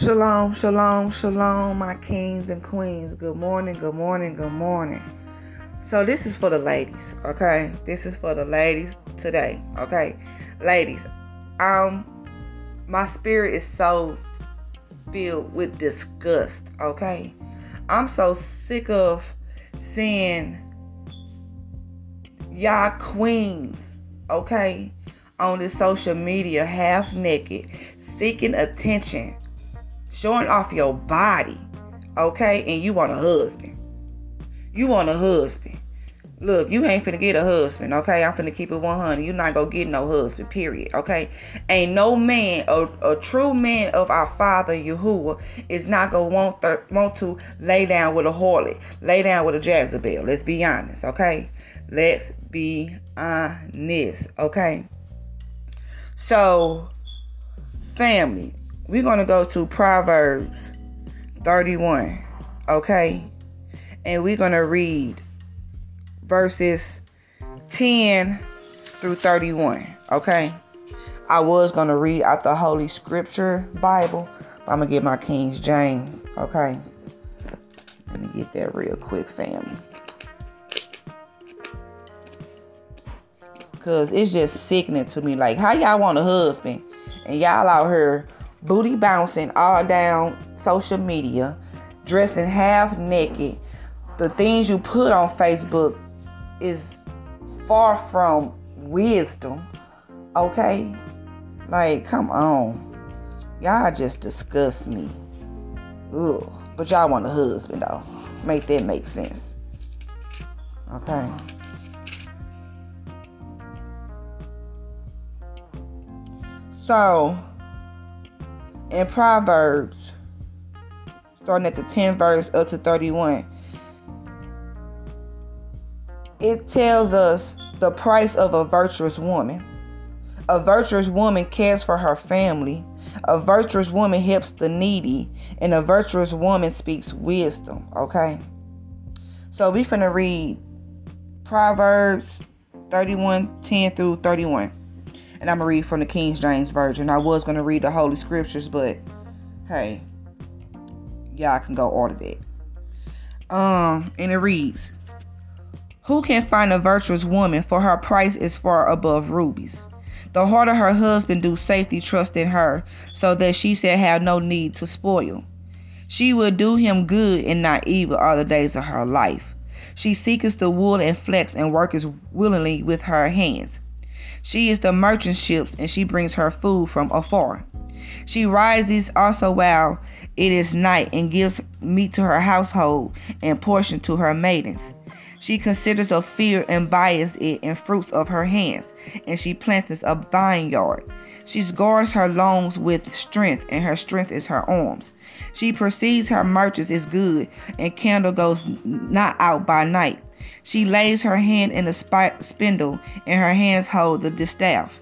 Shalom, shalom, shalom, my kings and queens. Good morning, good morning, good morning. So, this is for the ladies, okay? This is for the ladies today, okay? Ladies, um, my spirit is so filled with disgust, okay? I'm so sick of seeing y'all queens, okay, on this social media half naked, seeking attention showing off your body, okay? And you want a husband. You want a husband. Look, you ain't finna get a husband, okay? I'm finna keep it 100. you not gonna get no husband, period, okay? Ain't no man, a, a true man of our Father Yahuwah, is not gonna want, th- want to lay down with a harlot, lay down with a Jezebel. Let's be honest, okay? Let's be honest, okay? So, family, we're going to go to Proverbs 31, okay? And we're going to read verses 10 through 31, okay? I was going to read out the Holy Scripture Bible, but I'm going to get my King James, okay? Let me get that real quick, family. Cause it's just sickening to me. Like, how y'all want a husband and y'all out here booty bouncing all down social media, dressing half naked. The things you put on Facebook is far from wisdom. Okay? Like, come on. Y'all just disgust me. Ugh. But y'all want a husband though. Make that make sense. Okay. So in Proverbs, starting at the 10th verse up to 31, it tells us the price of a virtuous woman. A virtuous woman cares for her family. A virtuous woman helps the needy. And a virtuous woman speaks wisdom. Okay? So we finna read Proverbs 31 10 through 31 and I'm gonna read from the King James Version. I was gonna read the Holy Scriptures, but hey, y'all can go order that. Um, and it reads, "Who can find a virtuous woman? For her price is far above rubies." The heart of her husband do safely trust in her, so that she shall have no need to spoil. She will do him good and not evil all the days of her life. She seeketh the wool and flax and worketh willingly with her hands. She is the merchant ships, and she brings her food from afar. She rises also while it is night, and gives meat to her household and portion to her maidens. She considers a field and buys it in fruits of her hands, and she planteth a vineyard. She guards her loins with strength, and her strength is her arms. She perceives her merchants is good, and candle goes not out by night. She lays her hand in the spindle, and her hands hold the distaff.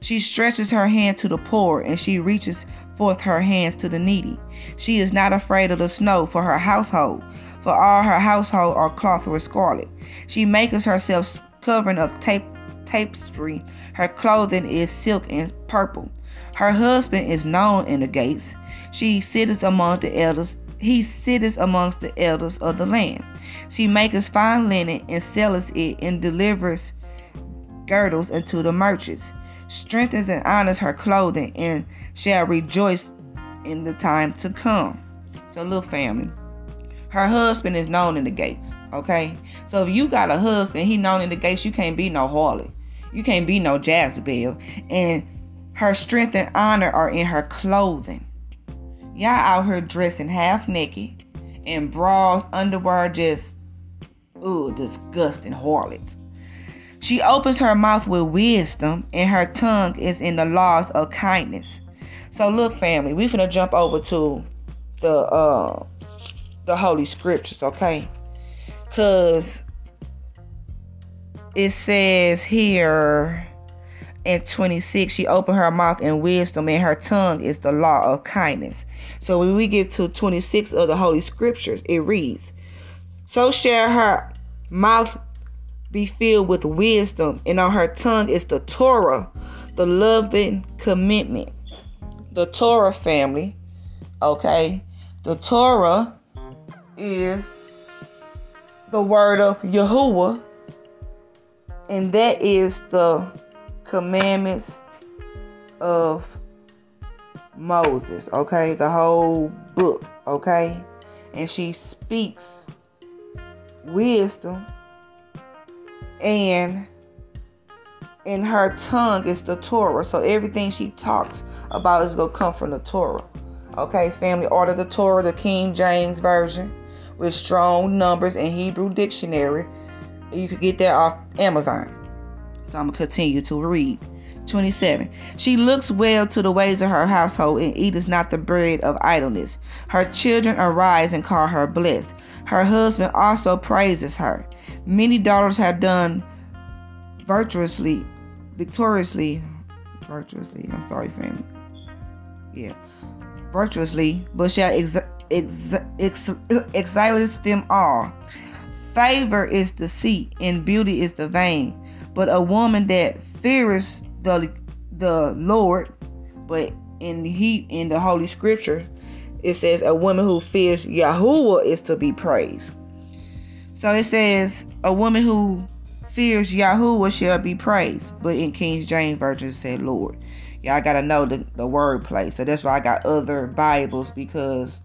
She stretches her hand to the poor, and she reaches forth her hands to the needy. She is not afraid of the snow for her household, for all her household are clothed with scarlet. She maketh herself covering of tape, tapestry. Her clothing is silk and purple. Her husband is known in the gates. She sitteth among the elders. He sitteth amongst the elders of the land. She maketh fine linen and selleth it and delivers girdles unto the merchants. Strengthens and honors her clothing and shall rejoice in the time to come. So, little family. Her husband is known in the gates. Okay? So if you got a husband, he known in the gates, you can't be no harlot. You can't be no Jezebel. And her strength and honor are in her clothing. Y'all out here dressing half naked in bras, underwear, just Ooh, disgusting harlots. She opens her mouth with wisdom, and her tongue is in the laws of kindness. So look, family, we finna jump over to the uh the holy scriptures, okay? Cause it says here in 26, she opened her mouth in wisdom, and her tongue is the law of kindness. So when we get to 26 of the holy scriptures, it reads, so shall her mouth be filled with wisdom, and on her tongue is the Torah, the loving commitment. The Torah family, Okay? The Torah is the word of Yahuwah, and that is the commandments of Moses, okay? The whole book, okay? And she speaks wisdom and in her tongue is the Torah. So everything she talks about is going to come from the Torah. Okay, family, order the Torah, the King James Version with strong numbers and Hebrew dictionary. You could get that off Amazon. So I'm going to continue to read. 27. She looks well to the ways of her household and eateth not the bread of idleness. Her children arise and call her blessed. Her husband also praises her. Many daughters have done virtuously, victoriously, virtuously. I'm sorry, family. Yeah, virtuously, but shall ex- ex- ex- exilus them all. Favor is the seat, and beauty is the vein. But a woman that fears the the Lord, but in he in the Holy Scripture, it says a woman who fears Yahuwah is to be praised. So it says a woman who fears Yahuwah shall be praised. But in King James Version said Lord. Y'all gotta know the, the word play. So that's why I got other Bibles because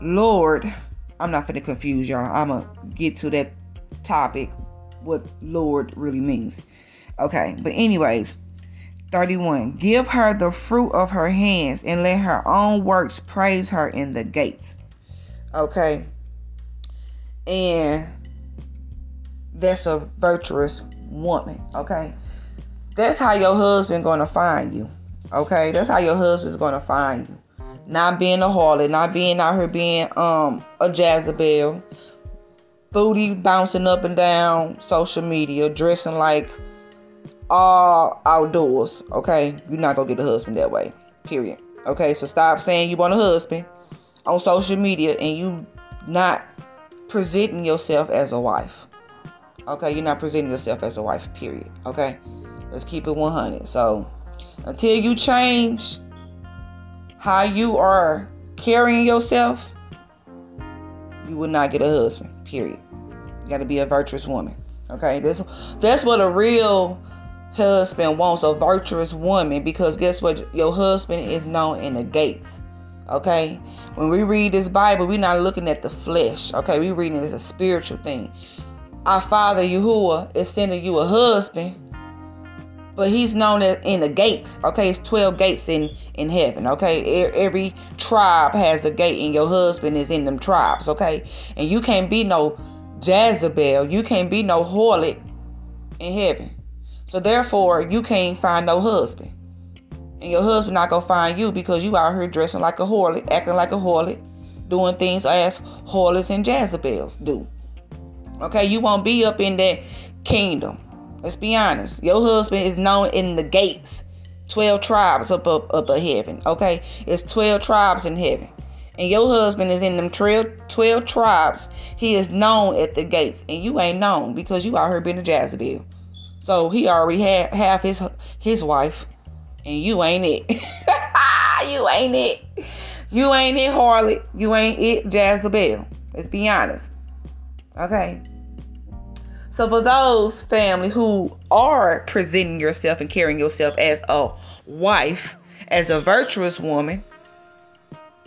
Lord, I'm not gonna confuse y'all. I'ma get to that topic, what Lord really means. Okay, but anyways, 31. Give her the fruit of her hands and let her own works praise her in the gates. Okay. And that's a virtuous woman. Okay. That's how your husband gonna find you. Okay. That's how your husband's gonna find you. Not being a harlot, not being out here being um a Jezebel, booty bouncing up and down social media, dressing like all outdoors. Okay, you're not gonna get a husband that way. Period. Okay, so stop saying you want a husband on social media and you not presenting yourself as a wife. Okay, you're not presenting yourself as a wife. Period. Okay, let's keep it 100. So until you change how you are carrying yourself, you will not get a husband. Period. You got to be a virtuous woman. Okay, that's that's what a real husband wants a virtuous woman because guess what? Your husband is known in the gates. Okay? When we read this Bible, we're not looking at the flesh. Okay? We're reading it as a spiritual thing. Our Father Yahuwah is sending you a husband, but he's known as in the gates. Okay? It's 12 gates in, in heaven. Okay? Every tribe has a gate, and your husband is in them tribes. Okay? And you can't be no Jezebel. You can't be no harlot in heaven. So therefore, you can't find no husband. And your husband not gonna find you because you out here dressing like a harlot, acting like a harlot, doing things as harlots and Jezebels do. Okay, you won't be up in that kingdom. Let's be honest. Your husband is known in the gates. 12 tribes up up up of heaven. Okay? It's 12 tribes in heaven. And your husband is in them 12, 12 tribes. He is known at the gates. And you ain't known because you out here being a Jezebel. So he already had half his his wife, and you ain't it. you ain't it. You ain't it, Harley. You ain't it, Jezebel. Let's be honest. Okay. So for those family who are presenting yourself and carrying yourself as a wife, as a virtuous woman,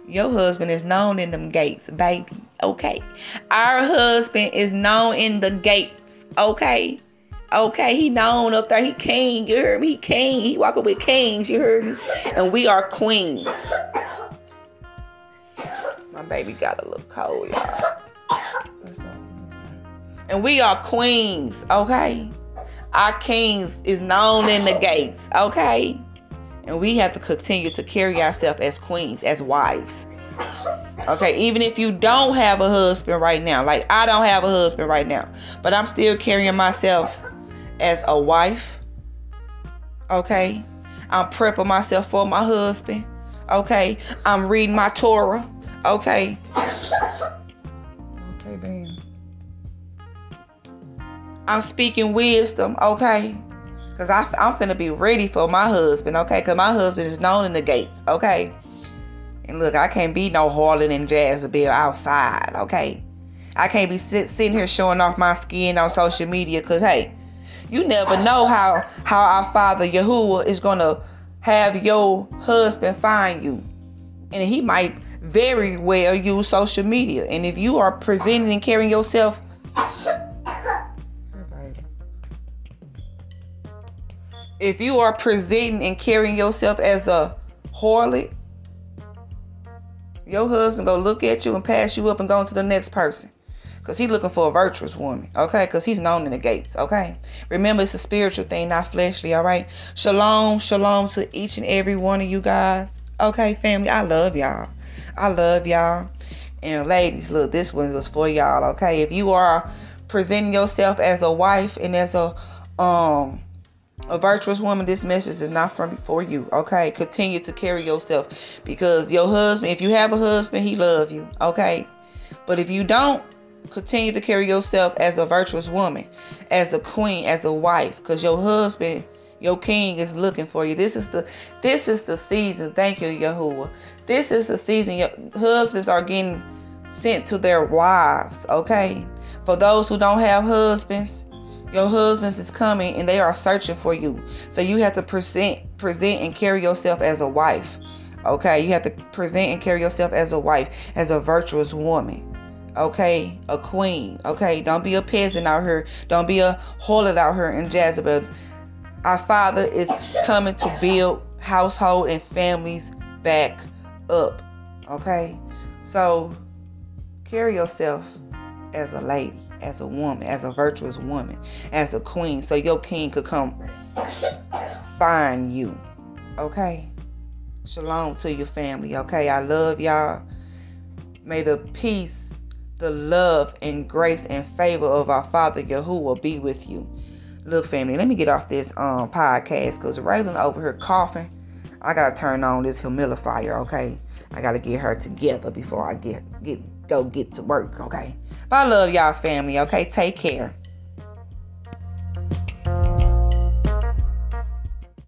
your husband is known in them gates, baby. Okay. Our husband is known in the gates. Okay. Okay, he known up there. He king. You heard me? He king. He walking with kings. You heard me? And we are queens. My baby got a little cold, y'all. And we are queens, okay? Our kings is known in the gates, okay? And we have to continue to carry ourselves as queens, as wives. Okay, even if you don't have a husband right now, like I don't have a husband right now, but I'm still carrying myself as a wife. Okay. I'm prepping myself for my husband. Okay. I'm reading my Torah. Okay. I'm speaking wisdom. Okay. Because I'm finna be ready for my husband. Okay. Because my husband is known in the gates. Okay. And look, I can't be no Harlan and Jezebel outside, okay? I can't be sit, sitting here showing off my skin on social media because, hey, you never know how, how our Father Yahuwah is going to have your husband find you. And he might very well use social media. And if you are presenting and carrying yourself if you are presenting and carrying yourself as a harlot, your husband gonna look at you and pass you up and go on to the next person. Cause he's looking for a virtuous woman, okay? Cause he's known in the gates, okay? Remember, it's a spiritual thing, not fleshly, all right? Shalom, shalom to each and every one of you guys, okay, family. I love y'all. I love y'all. And ladies, look, this one was for y'all, okay? If you are presenting yourself as a wife and as a um a virtuous woman, this message is not from for you. Okay, continue to carry yourself because your husband, if you have a husband, he love you. Okay, but if you don't, continue to carry yourself as a virtuous woman, as a queen, as a wife, because your husband, your king, is looking for you. This is the this is the season. Thank you, Yahuwah. This is the season. Your husbands are getting sent to their wives. Okay, for those who don't have husbands your husbands is coming and they are searching for you. So you have to present present and carry yourself as a wife. Okay? You have to present and carry yourself as a wife, as a virtuous woman. Okay? A queen. Okay? Don't be a peasant out here. Don't be a harlot out here in Jezebel. Our Father is coming to build household and families back up. Okay? So carry yourself as a lady as a woman, as a virtuous woman, as a queen, so your king could come find you. Okay? Shalom to your family. Okay? I love y'all. May the peace, the love, and grace and favor of our Father Yahuwah be with you. Look, family, let me get off this um podcast because Raylan over here coughing. I gotta turn on this humidifier, okay? I gotta get her together before I get get go get to work, okay? But I love y'all family, okay? Take care.